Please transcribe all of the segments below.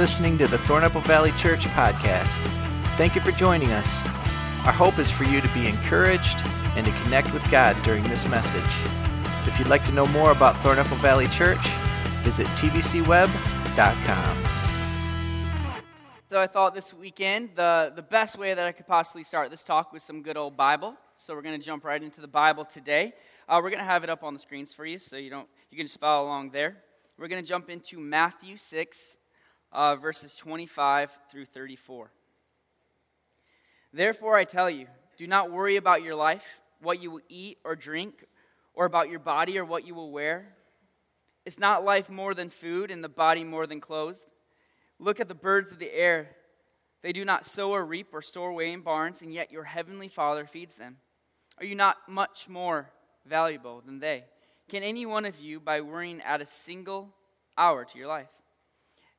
listening to the Thornapple Valley Church podcast. Thank you for joining us. Our hope is for you to be encouraged and to connect with God during this message. If you'd like to know more about Thornapple Valley Church, visit tvcweb.com. So I thought this weekend the, the best way that I could possibly start this talk was some good old Bible. So we're going to jump right into the Bible today. Uh, we're going to have it up on the screens for you, so you don't you can just follow along there. We're going to jump into Matthew 6, uh, verses 25 through 34. Therefore, I tell you, do not worry about your life, what you will eat or drink, or about your body or what you will wear. Is not life more than food, and the body more than clothes? Look at the birds of the air. They do not sow or reap or store away in barns, and yet your heavenly Father feeds them. Are you not much more valuable than they? Can any one of you, by worrying, add a single hour to your life?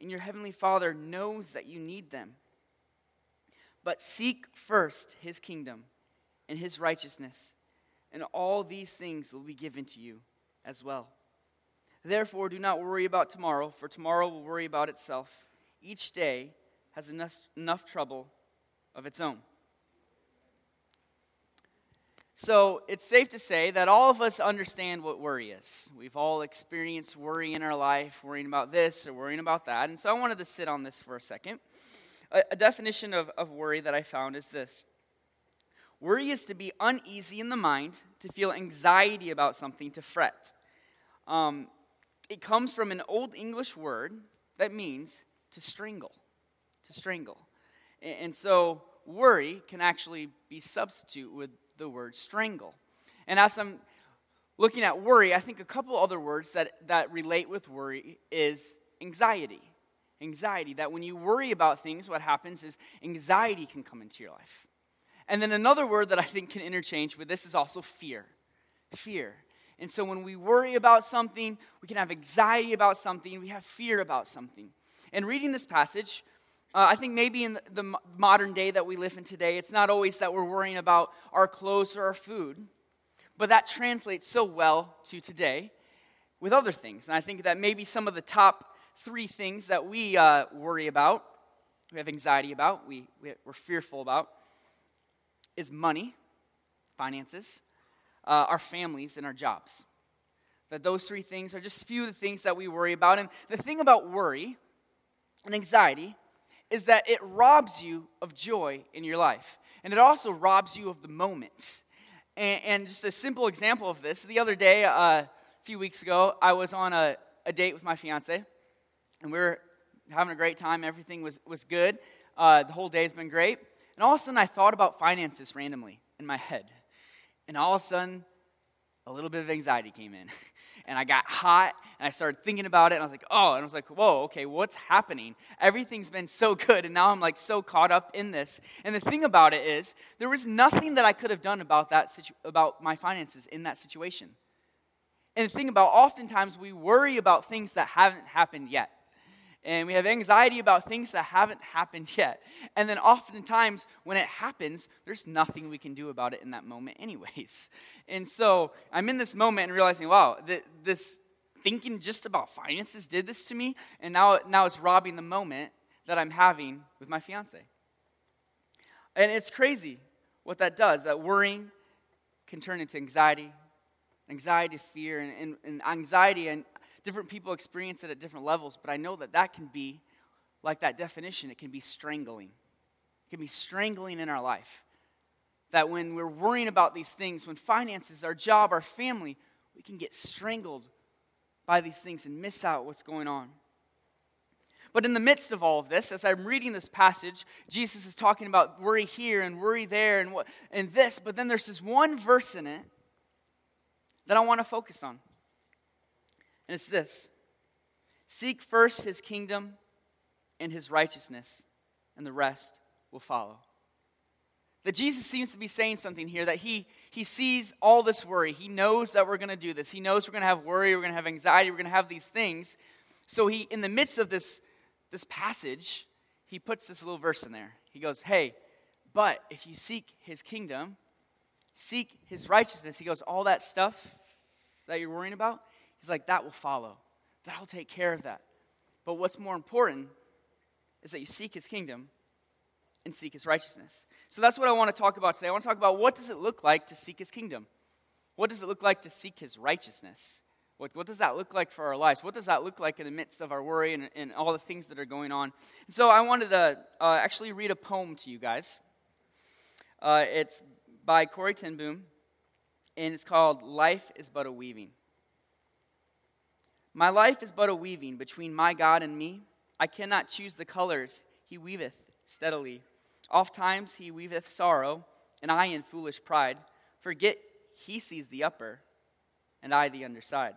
and your heavenly Father knows that you need them. But seek first his kingdom and his righteousness, and all these things will be given to you as well. Therefore, do not worry about tomorrow, for tomorrow will worry about itself. Each day has enough, enough trouble of its own. So it's safe to say that all of us understand what worry is. We've all experienced worry in our life, worrying about this or worrying about that. And so I wanted to sit on this for a second. A, a definition of, of worry that I found is this Worry is to be uneasy in the mind, to feel anxiety about something, to fret. Um, it comes from an Old English word that means to strangle. To strangle. And, and so worry can actually be substitute with the word strangle. And as I'm looking at worry, I think a couple other words that, that relate with worry is anxiety. Anxiety, that when you worry about things, what happens is anxiety can come into your life. And then another word that I think can interchange with this is also fear. Fear. And so when we worry about something, we can have anxiety about something, we have fear about something. And reading this passage, uh, I think maybe in the modern day that we live in today, it's not always that we're worrying about our clothes or our food, but that translates so well to today with other things. And I think that maybe some of the top three things that we uh, worry about, we have anxiety about, we, we're fearful about, is money, finances, uh, our families, and our jobs. That those three things are just few of the things that we worry about. And the thing about worry and anxiety is that it robs you of joy in your life. And it also robs you of the moments. And, and just a simple example of this the other day, uh, a few weeks ago, I was on a, a date with my fiance, and we were having a great time. Everything was, was good. Uh, the whole day has been great. And all of a sudden, I thought about finances randomly in my head. And all of a sudden, a little bit of anxiety came in. and I got hot and I started thinking about it and I was like, oh, and I was like, whoa, okay, what's happening? Everything's been so good and now I'm like so caught up in this. And the thing about it is, there was nothing that I could have done about that situ- about my finances in that situation. And the thing about oftentimes we worry about things that haven't happened yet and we have anxiety about things that haven't happened yet. And then oftentimes when it happens, there's nothing we can do about it in that moment, anyways. And so I'm in this moment and realizing, wow, th- this thinking just about finances did this to me, and now, now it's robbing the moment that I'm having with my fiance. And it's crazy what that does, that worrying can turn into anxiety, anxiety, fear, and, and, and anxiety and different people experience it at different levels, but I know that that can be, like that definition, it can be strangling. It can be strangling in our life. That when we're worrying about these things, when finances, our job, our family, we can get strangled by these things and miss out what's going on. But in the midst of all of this, as I'm reading this passage, Jesus is talking about worry here and worry there and, what, and this, but then there's this one verse in it that I want to focus on. And it's this Seek first his kingdom and his righteousness, and the rest will follow. That Jesus seems to be saying something here that he, he sees all this worry. He knows that we're going to do this. He knows we're going to have worry, we're going to have anxiety, we're going to have these things. So he, in the midst of this, this passage, he puts this little verse in there. He goes, Hey, but if you seek his kingdom, seek his righteousness, he goes, All that stuff that you're worrying about, he's like, That will follow. That'll take care of that. But what's more important is that you seek his kingdom and seek his righteousness. So that's what I want to talk about today. I want to talk about what does it look like to seek his kingdom? What does it look like to seek his righteousness? What, what does that look like for our lives? What does that look like in the midst of our worry and, and all the things that are going on? And so I wanted to uh, actually read a poem to you guys. Uh, it's by Corrie ten Boom, and it's called Life is But a Weaving. My life is but a weaving between my God and me. I cannot choose the colors he weaveth steadily. Oft times he weaveth sorrow, and I in foolish pride forget he sees the upper, and I the underside.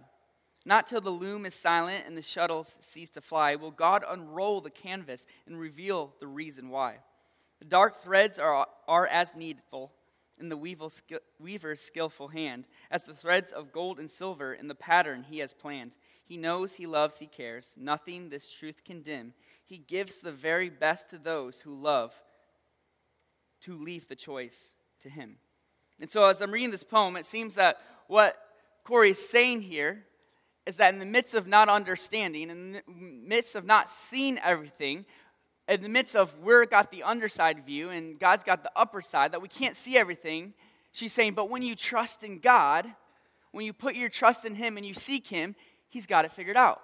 Not till the loom is silent and the shuttles cease to fly will God unroll the canvas and reveal the reason why. The dark threads are, are as needful in the weaver's skillful hand as the threads of gold and silver in the pattern he has planned. He knows, he loves, he cares. Nothing this truth can dim. He gives the very best to those who love, to leave the choice to him. And so, as I'm reading this poem, it seems that what Corrie is saying here is that in the midst of not understanding, in the midst of not seeing everything, in the midst of we're got the underside view and God's got the upper side, that we can't see everything, she's saying, but when you trust in God, when you put your trust in Him and you seek Him, He's got it figured out.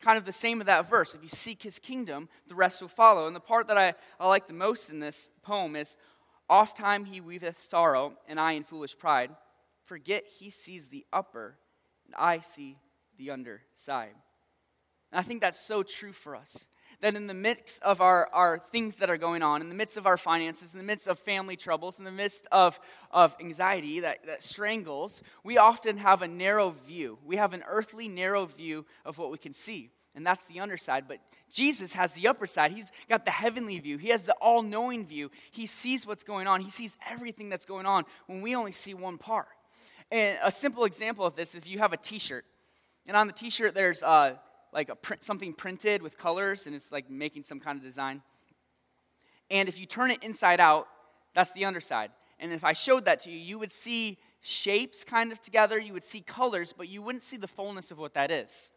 Kind of the same of that verse. If you seek His kingdom, the rest will follow. And the part that I, I like the most in this poem is, Oft time he weaveth sorrow, and I in foolish pride forget he sees the upper, and I see the underside. And I think that's so true for us. That in the midst of our, our things that are going on, in the midst of our finances, in the midst of family troubles, in the midst of, of anxiety that, that strangles, we often have a narrow view. We have an earthly, narrow view of what we can see. And that's the underside. But Jesus has the upper side. He's got the heavenly view. He has the all knowing view. He sees what's going on. He sees everything that's going on when we only see one part. And a simple example of this if you have a t shirt, and on the t shirt there's uh, like a print, something printed with colors, and it's like making some kind of design. And if you turn it inside out, that's the underside. And if I showed that to you, you would see shapes kind of together, you would see colors, but you wouldn't see the fullness of what that is.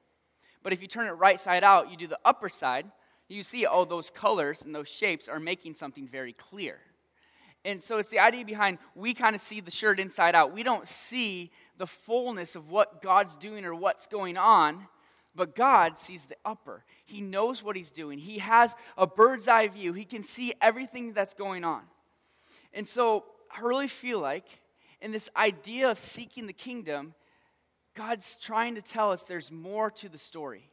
But if you turn it right side out, you do the upper side, you see, oh, those colors and those shapes are making something very clear. And so it's the idea behind we kind of see the shirt inside out. We don't see the fullness of what God's doing or what's going on but God sees the upper. He knows what He's doing. He has a bird's eye view. He can see everything that's going on. And so I really feel like in this idea of seeking the kingdom, God's trying to tell us there's more to the story.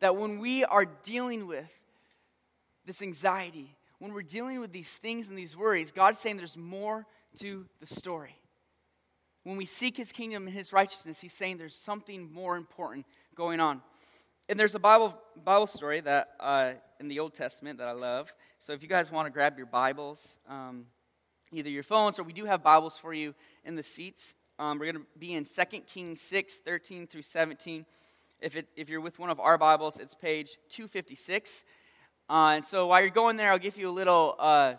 That when we are dealing with this anxiety, when we're dealing with these things and these worries, God's saying there's more to the story. When we seek his kingdom and his righteousness, he's saying there's something more important going on. And there's a Bible, Bible story that uh, in the Old Testament that I love. So if you guys want to grab your Bibles, um, either your phones or we do have Bibles for you in the seats. Um, we're going to be in 2 Kings 6, 13 through 17. If, it, if you're with one of our Bibles, it's page 256. Uh, and so while you're going there, I'll give you a little uh,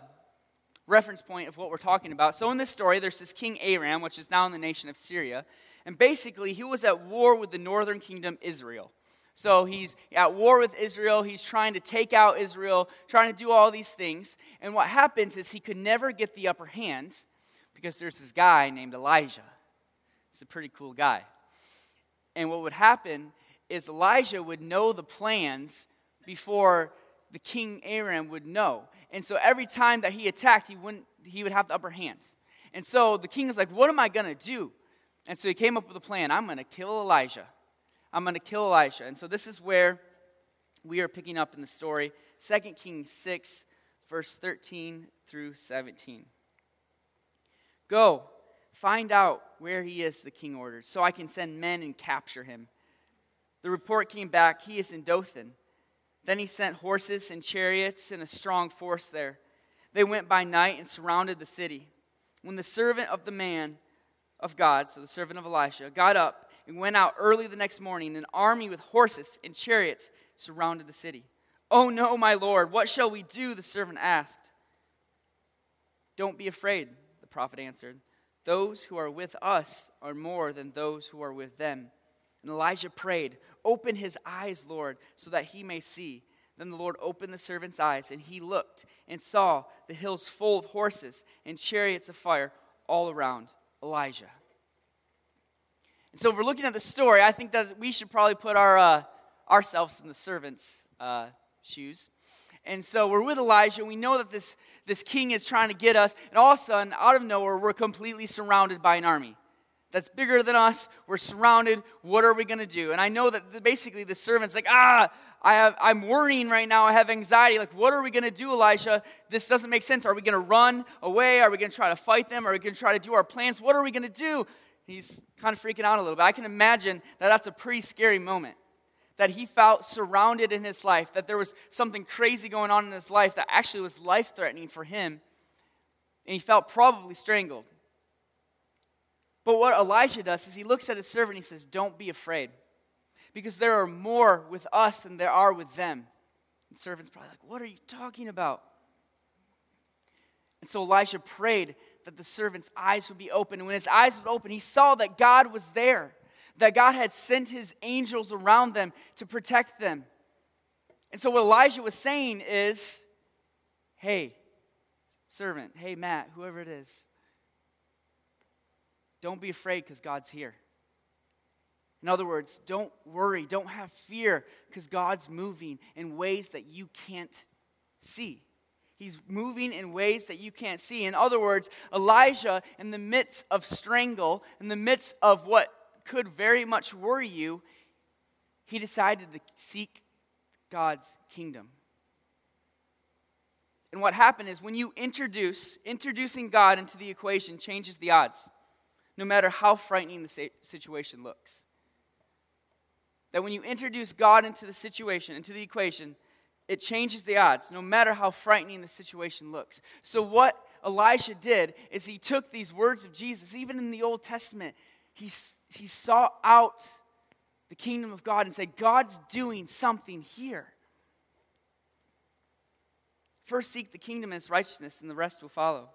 reference point of what we're talking about. So in this story, there's this king Aram, which is now in the nation of Syria. And basically, he was at war with the northern kingdom, Israel. So he's at war with Israel. He's trying to take out Israel, trying to do all these things. And what happens is he could never get the upper hand because there's this guy named Elijah. He's a pretty cool guy. And what would happen is Elijah would know the plans before the king Aram would know. And so every time that he attacked, he, wouldn't, he would have the upper hand. And so the king is like, What am I going to do? And so he came up with a plan I'm going to kill Elijah. I'm going to kill Elijah. And so this is where we are picking up in the story 2 Kings 6, verse 13 through 17. Go, find out where he is, the king ordered, so I can send men and capture him. The report came back he is in Dothan. Then he sent horses and chariots and a strong force there. They went by night and surrounded the city. When the servant of the man of God, so the servant of Elisha, got up and went out early the next morning, an army with horses and chariots surrounded the city. Oh no, my Lord, what shall we do? The servant asked. Don't be afraid, the prophet answered. Those who are with us are more than those who are with them. And Elijah prayed, Open his eyes, Lord, so that he may see. Then the Lord opened the servant's eyes, and he looked and saw the hills full of horses and chariots of fire all around Elijah. And so, if we're looking at the story, I think that we should probably put our, uh, ourselves in the servant's uh, shoes. And so, we're with Elijah, and we know that this, this king is trying to get us, and all of a sudden, out of nowhere, we're completely surrounded by an army that's bigger than us. We're surrounded. What are we going to do? And I know that basically the servant's like, ah, I have, I'm worrying right now. I have anxiety. Like, what are we going to do, Elijah? This doesn't make sense. Are we going to run away? Are we going to try to fight them? Are we going to try to do our plans? What are we going to do? He's kind of freaking out a little bit. I can imagine that that's a pretty scary moment. That he felt surrounded in his life, that there was something crazy going on in his life that actually was life threatening for him. And he felt probably strangled. But what Elijah does is he looks at his servant and he says, Don't be afraid, because there are more with us than there are with them. The servant's probably like, What are you talking about? And so Elijah prayed that the servant's eyes would be open. And when his eyes would open, he saw that God was there, that God had sent his angels around them to protect them. And so what Elijah was saying is, Hey, servant, hey, Matt, whoever it is, don't be afraid because God's here. In other words, don't worry, don't have fear because God's moving in ways that you can't see. He's moving in ways that you can't see. In other words, Elijah, in the midst of strangle, in the midst of what could very much worry you, he decided to seek God's kingdom. And what happened is when you introduce, introducing God into the equation changes the odds no matter how frightening the situation looks. That when you introduce God into the situation, into the equation, it changes the odds, no matter how frightening the situation looks. So, what Elisha did is he took these words of Jesus, even in the Old Testament, he, he saw out the kingdom of God and said, God's doing something here. First, seek the kingdom and its righteousness, and the rest will follow.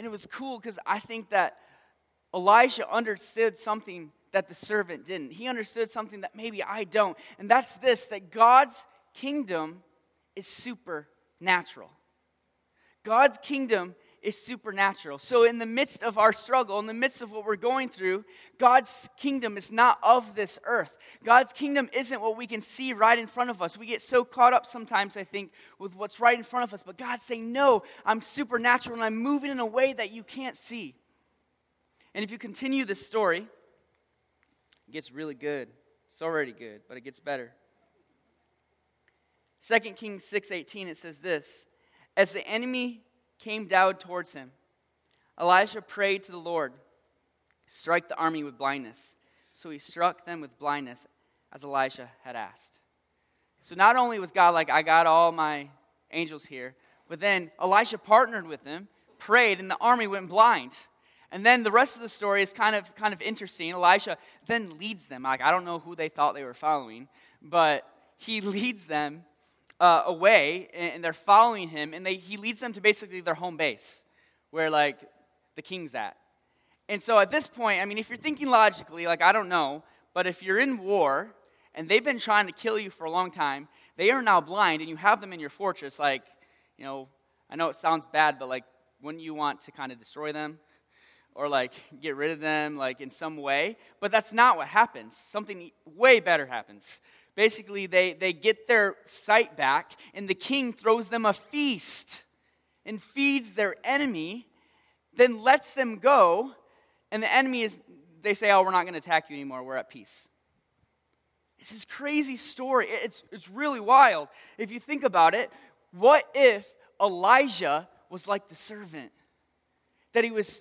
And it was cool because I think that Elisha understood something that the servant didn't. He understood something that maybe I don't. And that's this that God's kingdom is supernatural. God's kingdom is supernatural. So, in the midst of our struggle, in the midst of what we're going through, God's kingdom is not of this earth. God's kingdom isn't what we can see right in front of us. We get so caught up sometimes, I think, with what's right in front of us. But God's saying, No, I'm supernatural and I'm moving in a way that you can't see. And if you continue this story, it gets really good. It's already good, but it gets better. 2 Kings 6:18 it says this, as the enemy came down towards him. Elijah prayed to the Lord, strike the army with blindness. So he struck them with blindness as Elijah had asked. So not only was God like, I got all my angels here, but then Elisha partnered with him, prayed, and the army went blind. And then the rest of the story is kind of kind of interesting. Elisha then leads them. Like I don't know who they thought they were following, but he leads them uh, away and they're following him and they, he leads them to basically their home base where like the king's at. And so at this point i mean if you're thinking logically like i don't know but if you're in war and they've been trying to kill you for a long time they are now blind and you have them in your fortress like you know i know it sounds bad but like wouldn't you want to kind of destroy them? Or like get rid of them like in some way? But that's not what happens. Something way better happens basically they, they get their sight back, and the king throws them a feast and feeds their enemy, then lets them go, and the enemy is, they say, Oh, we're not going to attack you anymore, we're at peace. It's this crazy story. It's, it's really wild. If you think about it, what if Elijah was like the servant? That he was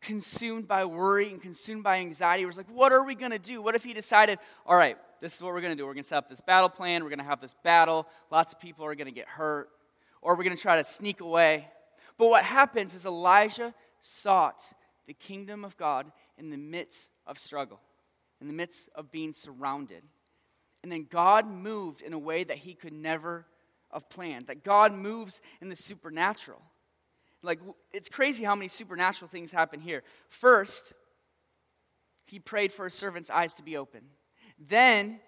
consumed by worry and consumed by anxiety. He was like, What are we going to do? What if he decided, All right, this is what we're going to do. We're going to set up this battle plan. We're going to have this battle. Lots of people are going to get hurt. Or we're going to try to sneak away. But what happens is Elijah sought the kingdom of God in the midst of struggle, in the midst of being surrounded. And then God moved in a way that he could never have planned, that God moves in the supernatural. Like, it's crazy how many supernatural things happen here. First, he prayed for his servant's eyes to be open. Then,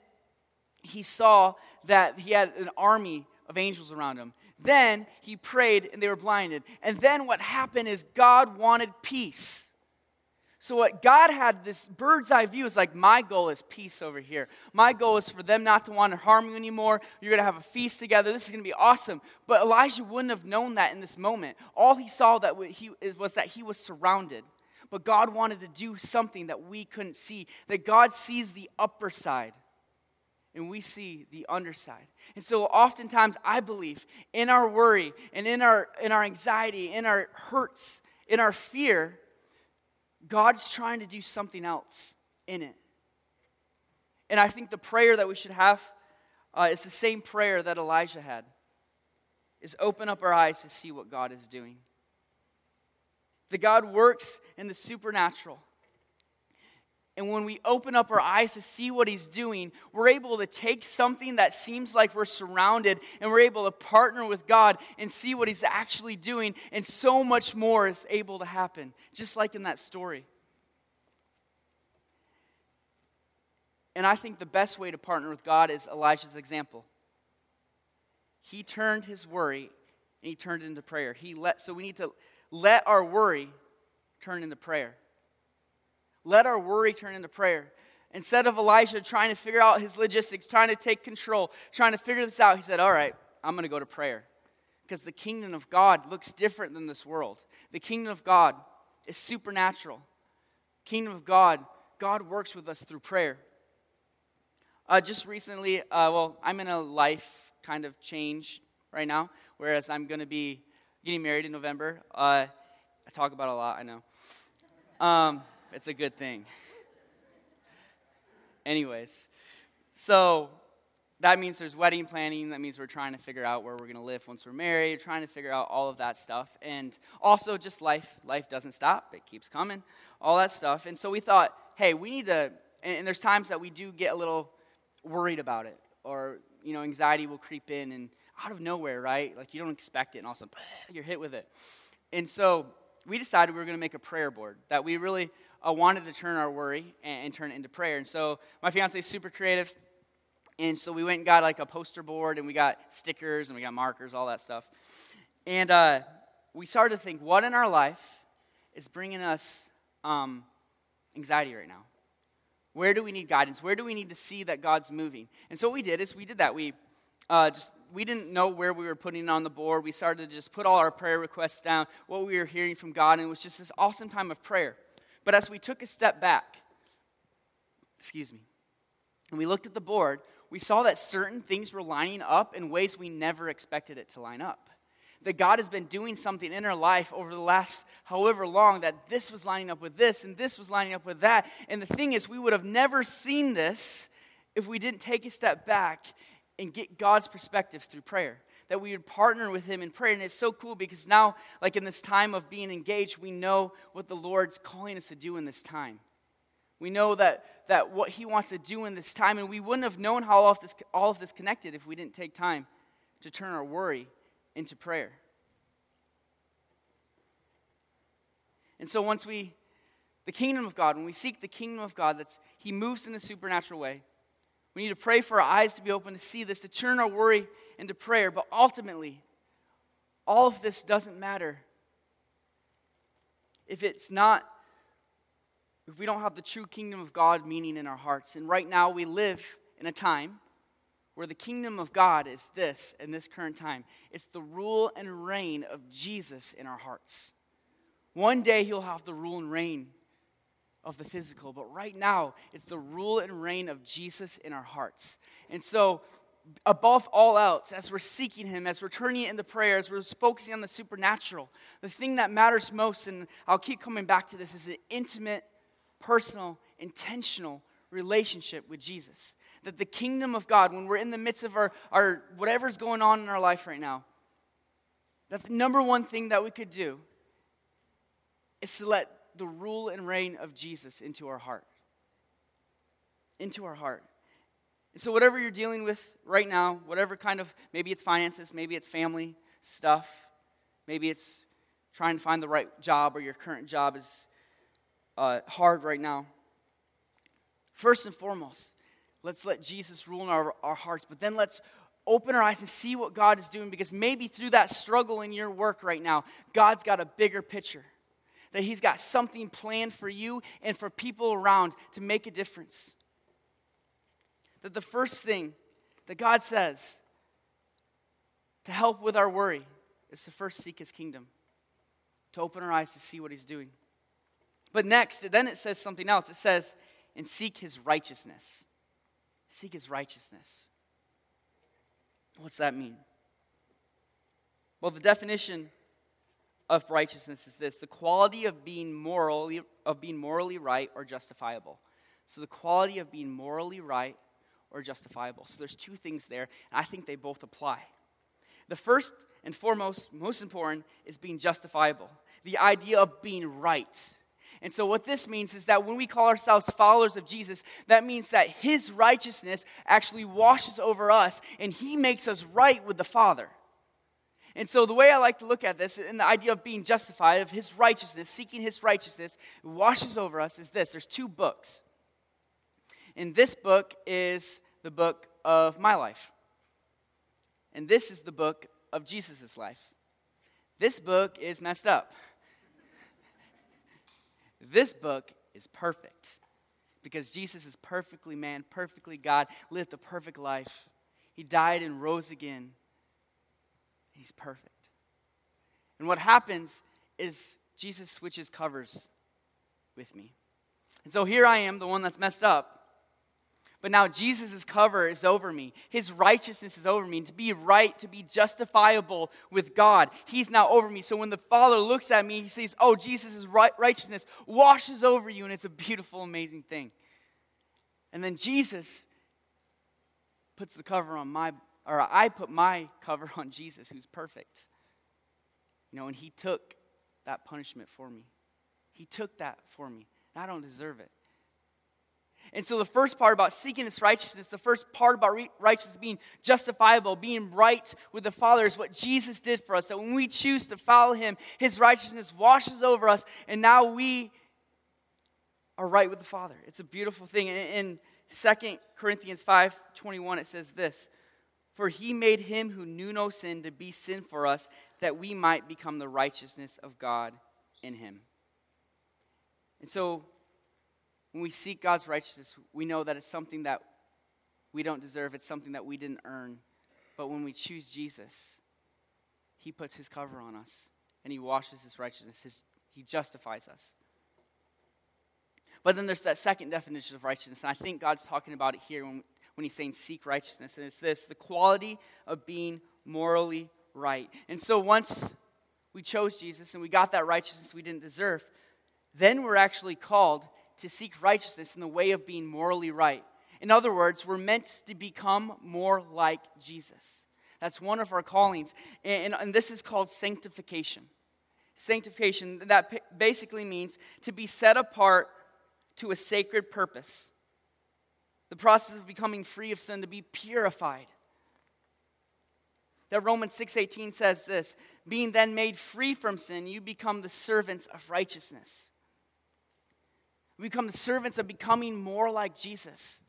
he saw that he had an army of angels around him. Then he prayed and they were blinded. And then what happened is God wanted peace. So, what God had this bird's eye view is like, my goal is peace over here. My goal is for them not to want to harm you anymore. You're going to have a feast together. This is going to be awesome. But Elijah wouldn't have known that in this moment. All he saw that he, was that he was surrounded. But God wanted to do something that we couldn't see, that God sees the upper side and we see the underside. And so oftentimes I believe in our worry and in our in our anxiety, in our hurts, in our fear, God's trying to do something else in it. And I think the prayer that we should have uh, is the same prayer that Elijah had. Is open up our eyes to see what God is doing. The God works in the supernatural. And when we open up our eyes to see what He's doing, we're able to take something that seems like we're surrounded and we're able to partner with God and see what He's actually doing. And so much more is able to happen, just like in that story. And I think the best way to partner with God is Elijah's example. He turned his worry and he turned it into prayer. He let, so we need to let our worry turn into prayer. Let our worry turn into prayer. Instead of Elijah trying to figure out his logistics, trying to take control, trying to figure this out, he said, All right, I'm going to go to prayer. Because the kingdom of God looks different than this world. The kingdom of God is supernatural. Kingdom of God, God works with us through prayer. Uh, just recently, uh, well, I'm in a life kind of change right now, whereas I'm going to be getting married in November. Uh, I talk about a lot, I know. Um, it's a good thing. Anyways, so that means there's wedding planning. That means we're trying to figure out where we're going to live once we're married, trying to figure out all of that stuff. And also just life. Life doesn't stop, it keeps coming, all that stuff. And so we thought, hey, we need to, and, and there's times that we do get a little worried about it, or, you know, anxiety will creep in and out of nowhere, right? Like you don't expect it, and all of a sudden, you're hit with it. And so we decided we were going to make a prayer board that we really uh, wanted to turn our worry and, and, turn it into prayer. And so my fiance is super creative. And so we went and got like a poster board and we got stickers and we got markers, all that stuff. And uh, we started to think, what in our life is bringing us um, anxiety right now? Where do we need guidance? Where do we need to see that God's moving? And so what we did is we did that. We uh, just we didn't know where we were putting on the board. We started to just put all our prayer requests down, what we were hearing from God, and it was just this awesome time of prayer. But as we took a step back, excuse me, and we looked at the board, we saw that certain things were lining up in ways we never expected it to line up. That God has been doing something in our life over the last however long that this was lining up with this and this was lining up with that. And the thing is, we would have never seen this if we didn't take a step back and get God's perspective through prayer that we would partner with him in prayer. And it's so cool because now, like in this time of being engaged, we know what the Lord's calling us to do in this time. We know that, that what he wants to do in this time, and we wouldn't have known how all of, this, all of this connected if we didn't take time to turn our worry into prayer. And so once we, the kingdom of God, when we seek the kingdom of God, that's He moves in a supernatural way. We need to pray for our eyes to be open to see this, to turn our worry into prayer. But ultimately, all of this doesn't matter if it's not, if we don't have the true kingdom of God meaning in our hearts. And right now, we live in a time where the kingdom of God is this in this current time it's the rule and reign of Jesus in our hearts. One day, He'll have the rule and reign of the physical, but right now, it's the rule and reign of Jesus in our hearts. And so, above all else, as we're seeking Him, as we're turning it into prayer, as we're focusing on the supernatural, the thing that matters most, and I'll keep coming back to this, is an intimate, personal, intentional relationship with Jesus. that the kingdom of God, when we're in the midst of our, our whatever's going on in our life right now, that the number one thing that we could do is to let the rule and reign of Jesus into our heart. Into our heart. And so, whatever you're dealing with right now, whatever kind of, maybe it's finances, maybe it's family stuff, maybe it's trying to find the right job or your current job is uh, hard right now. First and foremost, let's let Jesus rule in our, our hearts, but then let's open our eyes and see what God is doing because maybe through that struggle in your work right now, God's got a bigger picture. That He's got something planned for you and for people around to make a difference. That the first thing that God says to help with our worry is to first seek His kingdom, to open our eyes to see what He's doing. But next, then it says something else. It says, and seek His righteousness. Seek His righteousness. What's that mean? Well, the definition of righteousness is this the quality of being morally of being morally right or justifiable. So the quality of being morally right or justifiable. So there's two things there, and I think they both apply. The first and foremost, most important, is being justifiable. The idea of being right. And so, what this means is that when we call ourselves followers of Jesus, that means that His righteousness actually washes over us and He makes us right with the Father. And so, the way I like to look at this, and the idea of being justified, of His righteousness, seeking His righteousness, washes over us, is this there's two books. And this book is the book of my life. And this is the book of Jesus' life. This book is messed up. This book is perfect because Jesus is perfectly man, perfectly God, lived a perfect life. He died and rose again. He's perfect. And what happens is Jesus switches covers with me. And so here I am, the one that's messed up. But now Jesus' cover is over me. His righteousness is over me. And to be right, to be justifiable with God, He's now over me. So when the Father looks at me, He sees, oh, Jesus' righteousness washes over you. And it's a beautiful, amazing thing. And then Jesus puts the cover on my, or I put my cover on Jesus, who's perfect. You know, and He took that punishment for me. He took that for me. I don't deserve it. And so, the first part about seeking His righteousness, the first part about righteousness being justifiable, being right with the Father, is what Jesus did for us. That when we choose to follow Him, His righteousness washes over us, and now we are right with the Father. It's a beautiful thing. In, 2 Corinthians 5 21, it says this For He made Him who knew no sin to be sin for us, that we might become the righteousness of God in Him. And so, when we seek God's righteousness, we know that it's something that we don't deserve, it's something that we didn't earn. But when we choose Jesus, He puts His cover on us and He washes His righteousness, his, He justifies us. But then there's that second definition of righteousness, and I think God's talking about it here when, when He's saying seek righteousness, and it's this the quality of being morally right. And so once we chose Jesus and we got that righteousness we didn't deserve, then we're actually called to seek righteousness in the way of being morally right. In other words, we're meant to become more like Jesus. That's one of our callings. And, and, this is called sanctification. Sanctification, that basically means to be set apart to a sacred purpose. The process of becoming free of sin, to be purified. That Romans 6:18 says this, being then made free from sin, you become the servants of righteousness. We become the servants of becoming more like Jesus,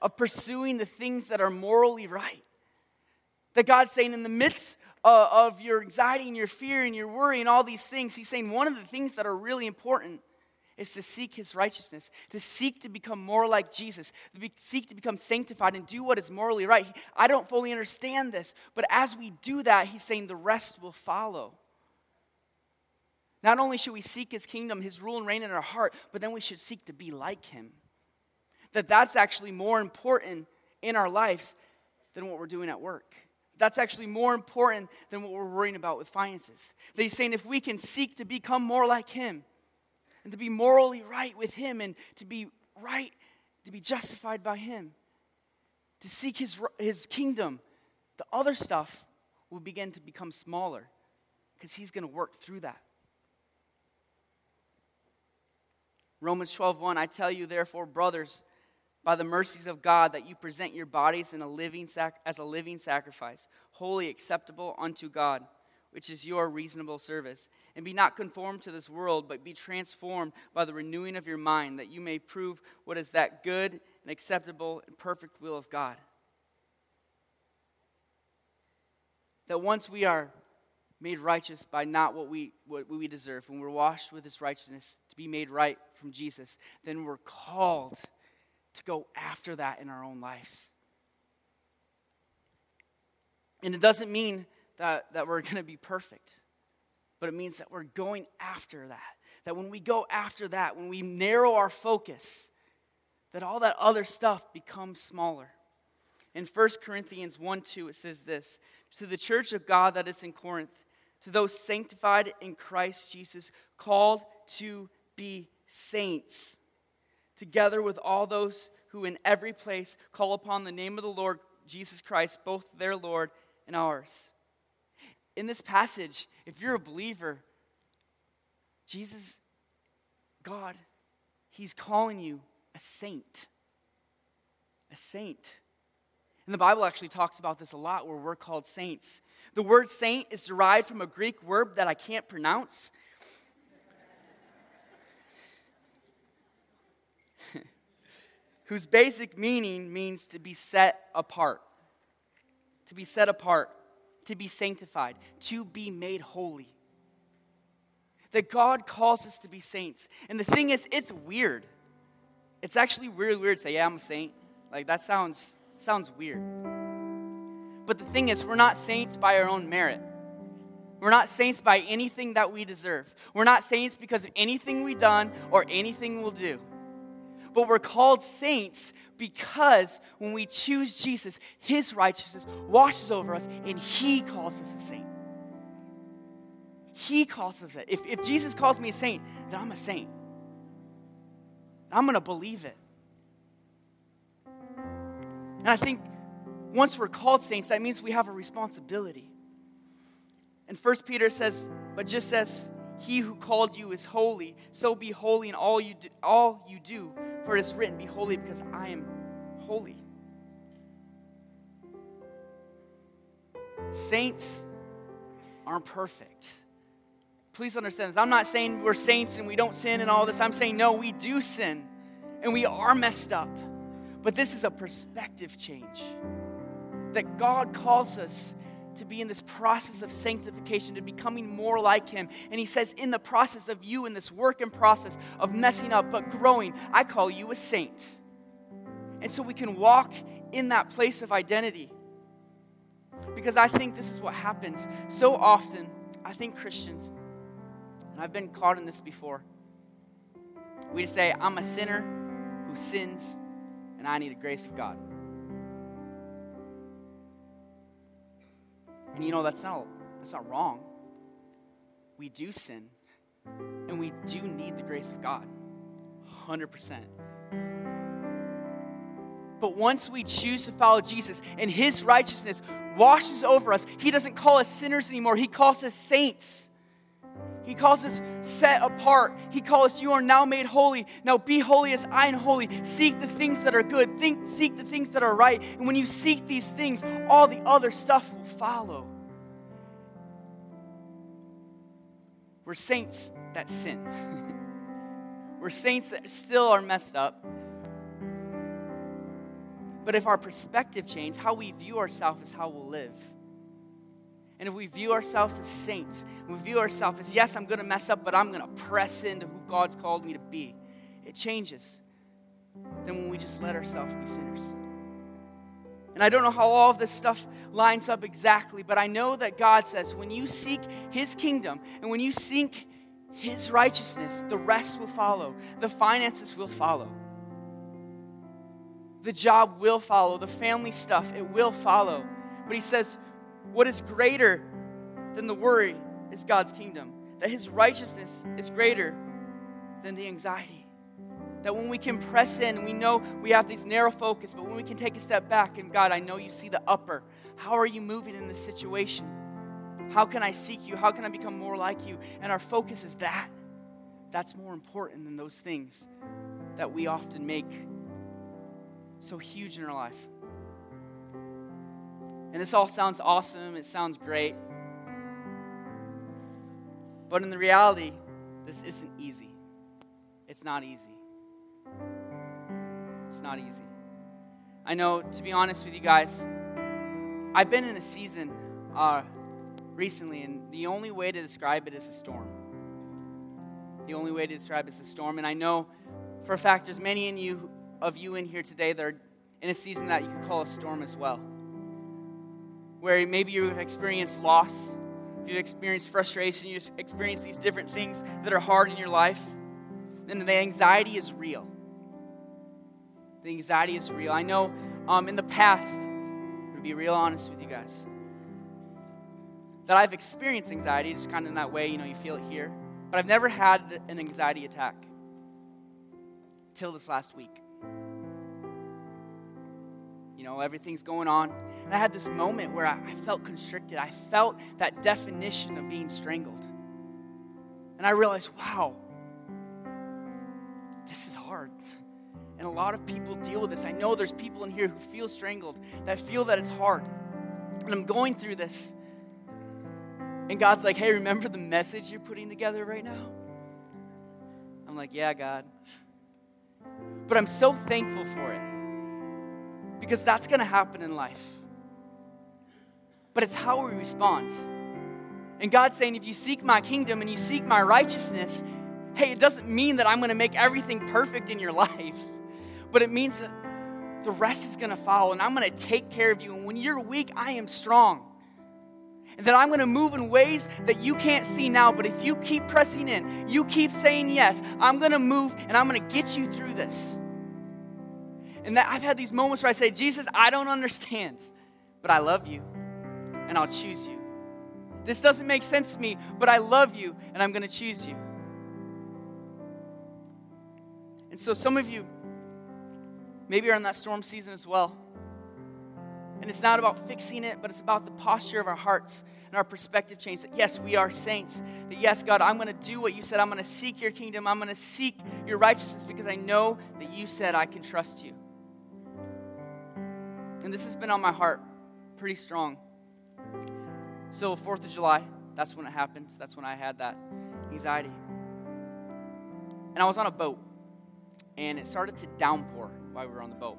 of pursuing the things that are morally right. That God's saying, in the midst of your anxiety and your fear and your worry and all these things, He's saying one of the things that are really important is to seek His righteousness, to seek to become more like Jesus, to be, seek to become sanctified and do what is morally right. I don't fully understand this, but as we do that, He's saying the rest will follow. Not only should we seek his kingdom, his rule and reign in our heart, but then we should seek to be like him. That that's actually more important in our lives than what we're doing at work. That's actually more important than what we're worrying about with finances. That he's saying if we can seek to become more like him and to be morally right with him and to be right, to be justified by him, to seek his, his kingdom, the other stuff will begin to become smaller because he's going to work through that. Romans 12:1 I tell you therefore brothers by the mercies of God that you present your bodies in a living sac- as a living sacrifice holy acceptable unto God which is your reasonable service and be not conformed to this world but be transformed by the renewing of your mind that you may prove what is that good and acceptable and perfect will of God that once we are made righteous by not what we, what we deserve, when we're washed with his righteousness to be made right from Jesus, then we're called to go after that in our own lives. And it doesn't mean that, that we're going to be perfect, but it means that we're going after that. That when we go after that, when we narrow our focus, that all that other stuff becomes smaller. In 1 Corinthians 1 2, it says this To the church of God that is in Corinth, to those sanctified in Christ Jesus, called to be saints, together with all those who in every place call upon the name of the Lord Jesus Christ, both their Lord and ours. In this passage, if you're a believer, Jesus, God, He's calling you a saint. A saint. And the Bible actually talks about this a lot where we're called saints. The word saint is derived from a Greek verb that I can't pronounce. whose basic meaning means to be set apart. To be set apart, to be sanctified, to be made holy. That God calls us to be saints. And the thing is, it's weird. It's actually really weird to say, yeah, I'm a saint. Like, that sounds, sounds weird. But the thing is, we're not saints by our own merit. We're not saints by anything that we deserve. We're not saints because of anything we've done or anything we'll do. But we're called saints because when we choose Jesus, his righteousness washes over us and he calls us a saint. He calls us it. If, if Jesus calls me a saint, then I'm a saint. I'm going to believe it. And I think once we're called saints, that means we have a responsibility. And First Peter says, but just as he who called you is holy, so be holy in all you do, all you do, for it is written, Be holy because I am holy. Saints aren't perfect. Please understand this. I'm not saying we're saints and we don't sin and all this. I'm saying, no, we do sin and we are messed up. But this is a perspective change that God calls us to be in this process of sanctification, to becoming more like Him. And He says, in the process of you, in this work and process of messing up but growing, I call you a saint. And so we can walk in that place of identity. Because I think this is what happens so often. I think Christians, and I've been caught in this before, we just say, I'm a sinner who sins, and I need the grace of God. And you know, that's not, that's not wrong. We do sin, and we do need the grace of God. 100%. But once we choose to follow Jesus and his righteousness washes over us, he doesn't call us sinners anymore. He calls us saints. He calls us set apart. He calls us, You are now made holy. Now be holy as I am holy. Seek the things that are good. Think, seek the things that are right. And when you seek these things, all the other stuff will follow. We're saints that sin. We're saints that still are messed up. But if our perspective changes, how we view ourselves is how we'll live. And if we view ourselves as saints, we view ourselves as, yes, I'm going to mess up, but I'm going to press into who God's called me to be, it changes than when we just let ourselves be sinners. And I don't know how all of this stuff lines up exactly, but I know that God says when you seek His kingdom and when you seek His righteousness, the rest will follow, the finances will follow. The job will follow, the family stuff, it will follow. But he says, what is greater than the worry is God's kingdom, that his righteousness is greater than the anxiety. That when we can press in, we know we have these narrow focus, but when we can take a step back and God, I know you see the upper. How are you moving in this situation? How can I seek you? How can I become more like you? And our focus is that. That's more important than those things that we often make so huge in our life. And this all sounds awesome, it sounds great. But in the reality, this isn't easy. It's not easy. It's not easy. I know, to be honest with you guys, I've been in a season uh, recently, and the only way to describe it is a storm. The only way to describe it is a storm. And I know for a fact there's many in you, of you in here today that are in a season that you could call a storm as well. Where maybe you've experienced loss, you've experienced frustration, you've experienced these different things that are hard in your life, and the anxiety is real. The anxiety is real. I know um, in the past, I'm going to be real honest with you guys, that I've experienced anxiety just kind of in that way, you know, you feel it here, but I've never had an anxiety attack till this last week. You know, everything's going on. And I had this moment where I, I felt constricted. I felt that definition of being strangled. And I realized, wow, this is hard. And a lot of people deal with this. I know there's people in here who feel strangled, that feel that it's hard. And I'm going through this. And God's like, hey, remember the message you're putting together right now? I'm like, yeah, God. But I'm so thankful for it because that's going to happen in life. But it's how we respond. And God's saying, if you seek my kingdom and you seek my righteousness, hey, it doesn't mean that I'm going to make everything perfect in your life, but it means that the rest is going to follow and I'm going to take care of you. And when you're weak, I am strong. And that I'm going to move in ways that you can't see now, but if you keep pressing in, you keep saying yes, I'm going to move and I'm going to get you through this. And that I've had these moments where I say, Jesus, I don't understand, but I love you and I'll choose you. This doesn't make sense to me, but I love you and I'm going to choose you. And so some of you maybe are in that storm season as well. And it's not about fixing it, but it's about the posture of our hearts and our perspective change. That yes, we are saints. That yes, God, I'm going to do what you said. I'm going to seek your kingdom. I'm going to seek your righteousness because I know that you said I can trust you. And this has been on my heart pretty strong. So, 4th of July, that's when it happened. That's when I had that anxiety. And I was on a boat, and it started to downpour while we were on the boat.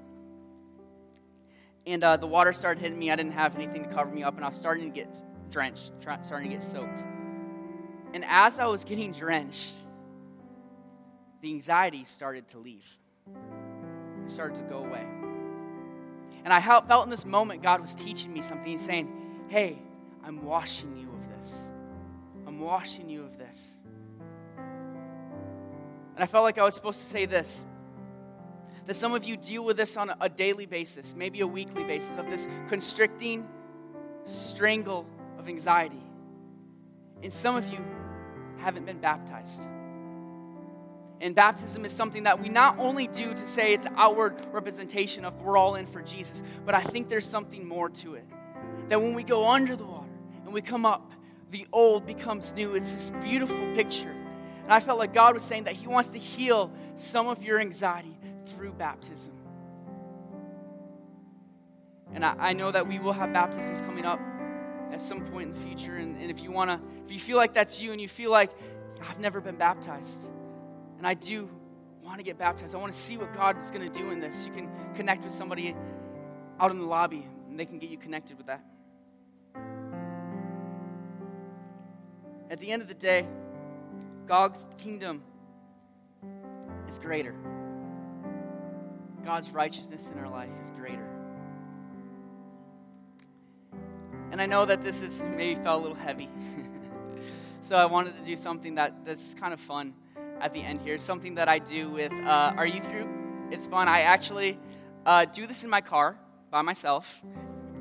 And uh, the water started hitting me. I didn't have anything to cover me up, and I was starting to get drenched, starting to get soaked. And as I was getting drenched, the anxiety started to leave. It started to go away. And I felt in this moment God was teaching me something. He's saying, Hey, I'm washing you of this. I'm washing you of this. And I felt like I was supposed to say this that some of you deal with this on a daily basis, maybe a weekly basis, of this constricting strangle of anxiety. And some of you haven't been baptized. And baptism is something that we not only do to say it's outward representation of we're all in for Jesus, but I think there's something more to it. That when we go under the water and we come up, the old becomes new. It's this beautiful picture. I felt like God was saying that He wants to heal some of your anxiety through baptism. And I, I know that we will have baptisms coming up at some point in the future. And, and if you want to, if you feel like that's you and you feel like, I've never been baptized, and I do want to get baptized. I want to see what God is going to do in this. You can connect with somebody out in the lobby, and they can get you connected with that. At the end of the day, God's kingdom is greater. God's righteousness in our life is greater. And I know that this is maybe felt a little heavy. so I wanted to do something that that's kind of fun at the end here. Something that I do with uh, our youth group. It's fun. I actually uh, do this in my car by myself.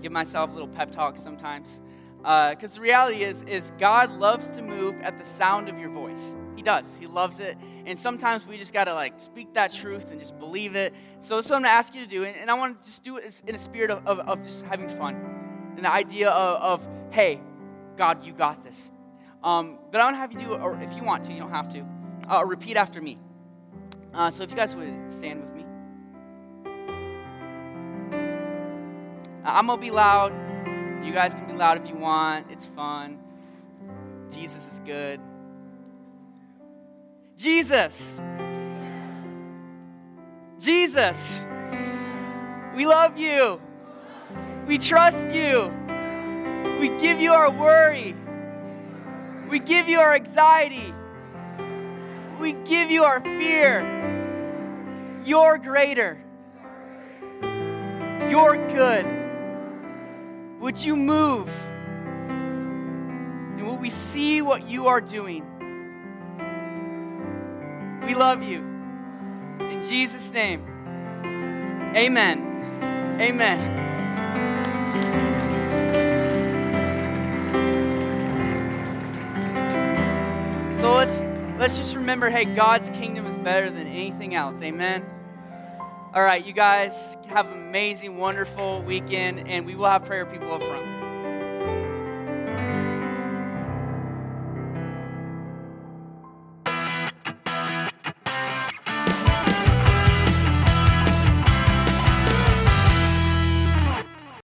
Give myself a little pep talk sometimes. Because uh, the reality is, is God loves to move at the sound of your voice. He does. He loves it. And sometimes we just got to like speak that truth and just believe it. So that's what I'm going to ask you to do. And, and I want to just do it in a spirit of, of, of, just having fun. And the idea of, of hey, God, you got this. Um, but I want to have you do, or if you want to, you don't have to, uh, repeat after me. Uh, so if you guys would stand with me. I'm going to be loud. You guys can be loud if you want. It's fun. Jesus is good. Jesus. Jesus. We love you. We trust you. We give you our worry. We give you our anxiety. We give you our fear. You're greater. You're good. Would you move? And will we see what you are doing? We love you. In Jesus' name, amen. Amen. So let's let's just remember, hey, God's kingdom is better than anything else. Amen. All right, you guys have an amazing, wonderful weekend, and we will have prayer people up front.